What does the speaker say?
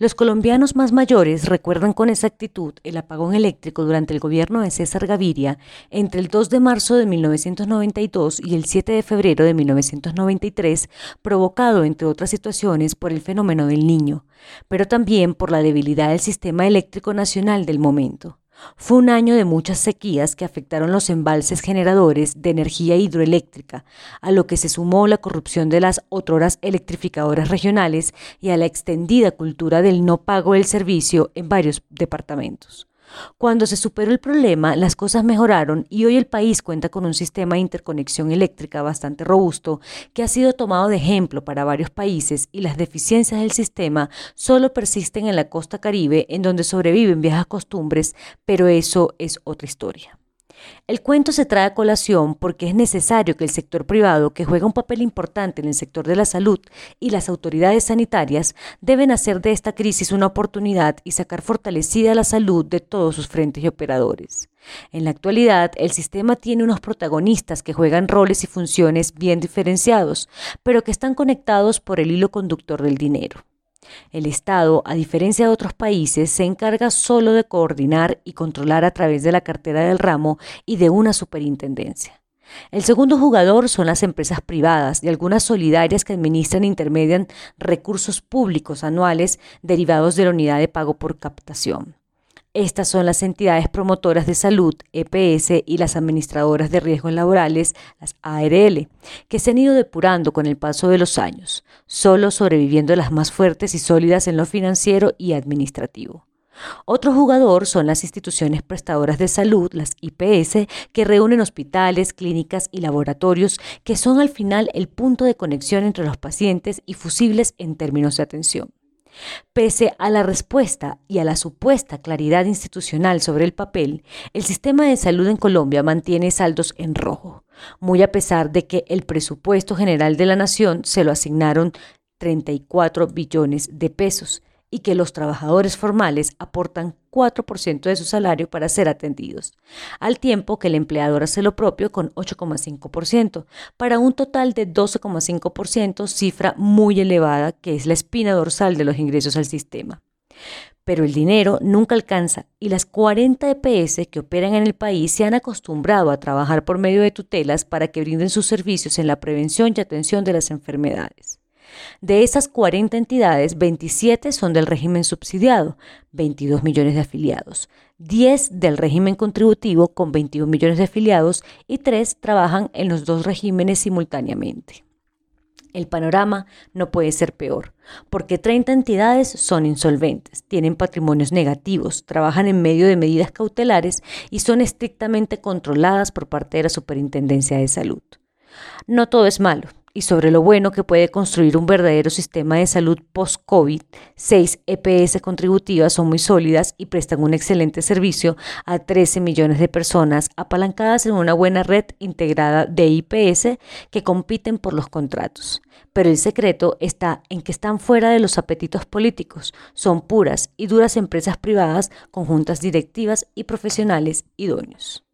Los colombianos más mayores recuerdan con exactitud el apagón eléctrico durante el gobierno de César Gaviria entre el 2 de marzo de 1992 y el 7 de febrero de 1993, provocado, entre otras situaciones, por el fenómeno del niño, pero también por la debilidad del sistema eléctrico nacional del momento. Fue un año de muchas sequías que afectaron los embalses generadores de energía hidroeléctrica, a lo que se sumó la corrupción de las otroras electrificadoras regionales y a la extendida cultura del no pago del servicio en varios departamentos. Cuando se superó el problema, las cosas mejoraron y hoy el país cuenta con un sistema de interconexión eléctrica bastante robusto que ha sido tomado de ejemplo para varios países y las deficiencias del sistema solo persisten en la costa caribe en donde sobreviven viejas costumbres, pero eso es otra historia. El cuento se trae a colación porque es necesario que el sector privado, que juega un papel importante en el sector de la salud, y las autoridades sanitarias deben hacer de esta crisis una oportunidad y sacar fortalecida la salud de todos sus frentes y operadores. En la actualidad, el sistema tiene unos protagonistas que juegan roles y funciones bien diferenciados, pero que están conectados por el hilo conductor del dinero. El Estado, a diferencia de otros países, se encarga solo de coordinar y controlar a través de la cartera del ramo y de una superintendencia. El segundo jugador son las empresas privadas y algunas solidarias que administran e intermedian recursos públicos anuales derivados de la unidad de pago por captación. Estas son las entidades promotoras de salud, EPS, y las administradoras de riesgos laborales, las ARL, que se han ido depurando con el paso de los años, solo sobreviviendo las más fuertes y sólidas en lo financiero y administrativo. Otro jugador son las instituciones prestadoras de salud, las IPS, que reúnen hospitales, clínicas y laboratorios que son al final el punto de conexión entre los pacientes y fusibles en términos de atención. Pese a la respuesta y a la supuesta claridad institucional sobre el papel, el sistema de salud en Colombia mantiene saldos en rojo, muy a pesar de que el presupuesto general de la nación se lo asignaron 34 billones de pesos y que los trabajadores formales aportan 4% de su salario para ser atendidos, al tiempo que el empleador hace lo propio con 8,5%, para un total de 12,5%, cifra muy elevada que es la espina dorsal de los ingresos al sistema. Pero el dinero nunca alcanza y las 40 EPS que operan en el país se han acostumbrado a trabajar por medio de tutelas para que brinden sus servicios en la prevención y atención de las enfermedades. De esas 40 entidades, 27 son del régimen subsidiado, 22 millones de afiliados, 10 del régimen contributivo con 21 millones de afiliados y 3 trabajan en los dos regímenes simultáneamente. El panorama no puede ser peor, porque 30 entidades son insolventes, tienen patrimonios negativos, trabajan en medio de medidas cautelares y son estrictamente controladas por parte de la Superintendencia de Salud. No todo es malo y sobre lo bueno que puede construir un verdadero sistema de salud post-COVID, seis EPS contributivas son muy sólidas y prestan un excelente servicio a 13 millones de personas apalancadas en una buena red integrada de IPS que compiten por los contratos. Pero el secreto está en que están fuera de los apetitos políticos, son puras y duras empresas privadas con juntas directivas y profesionales idóneos.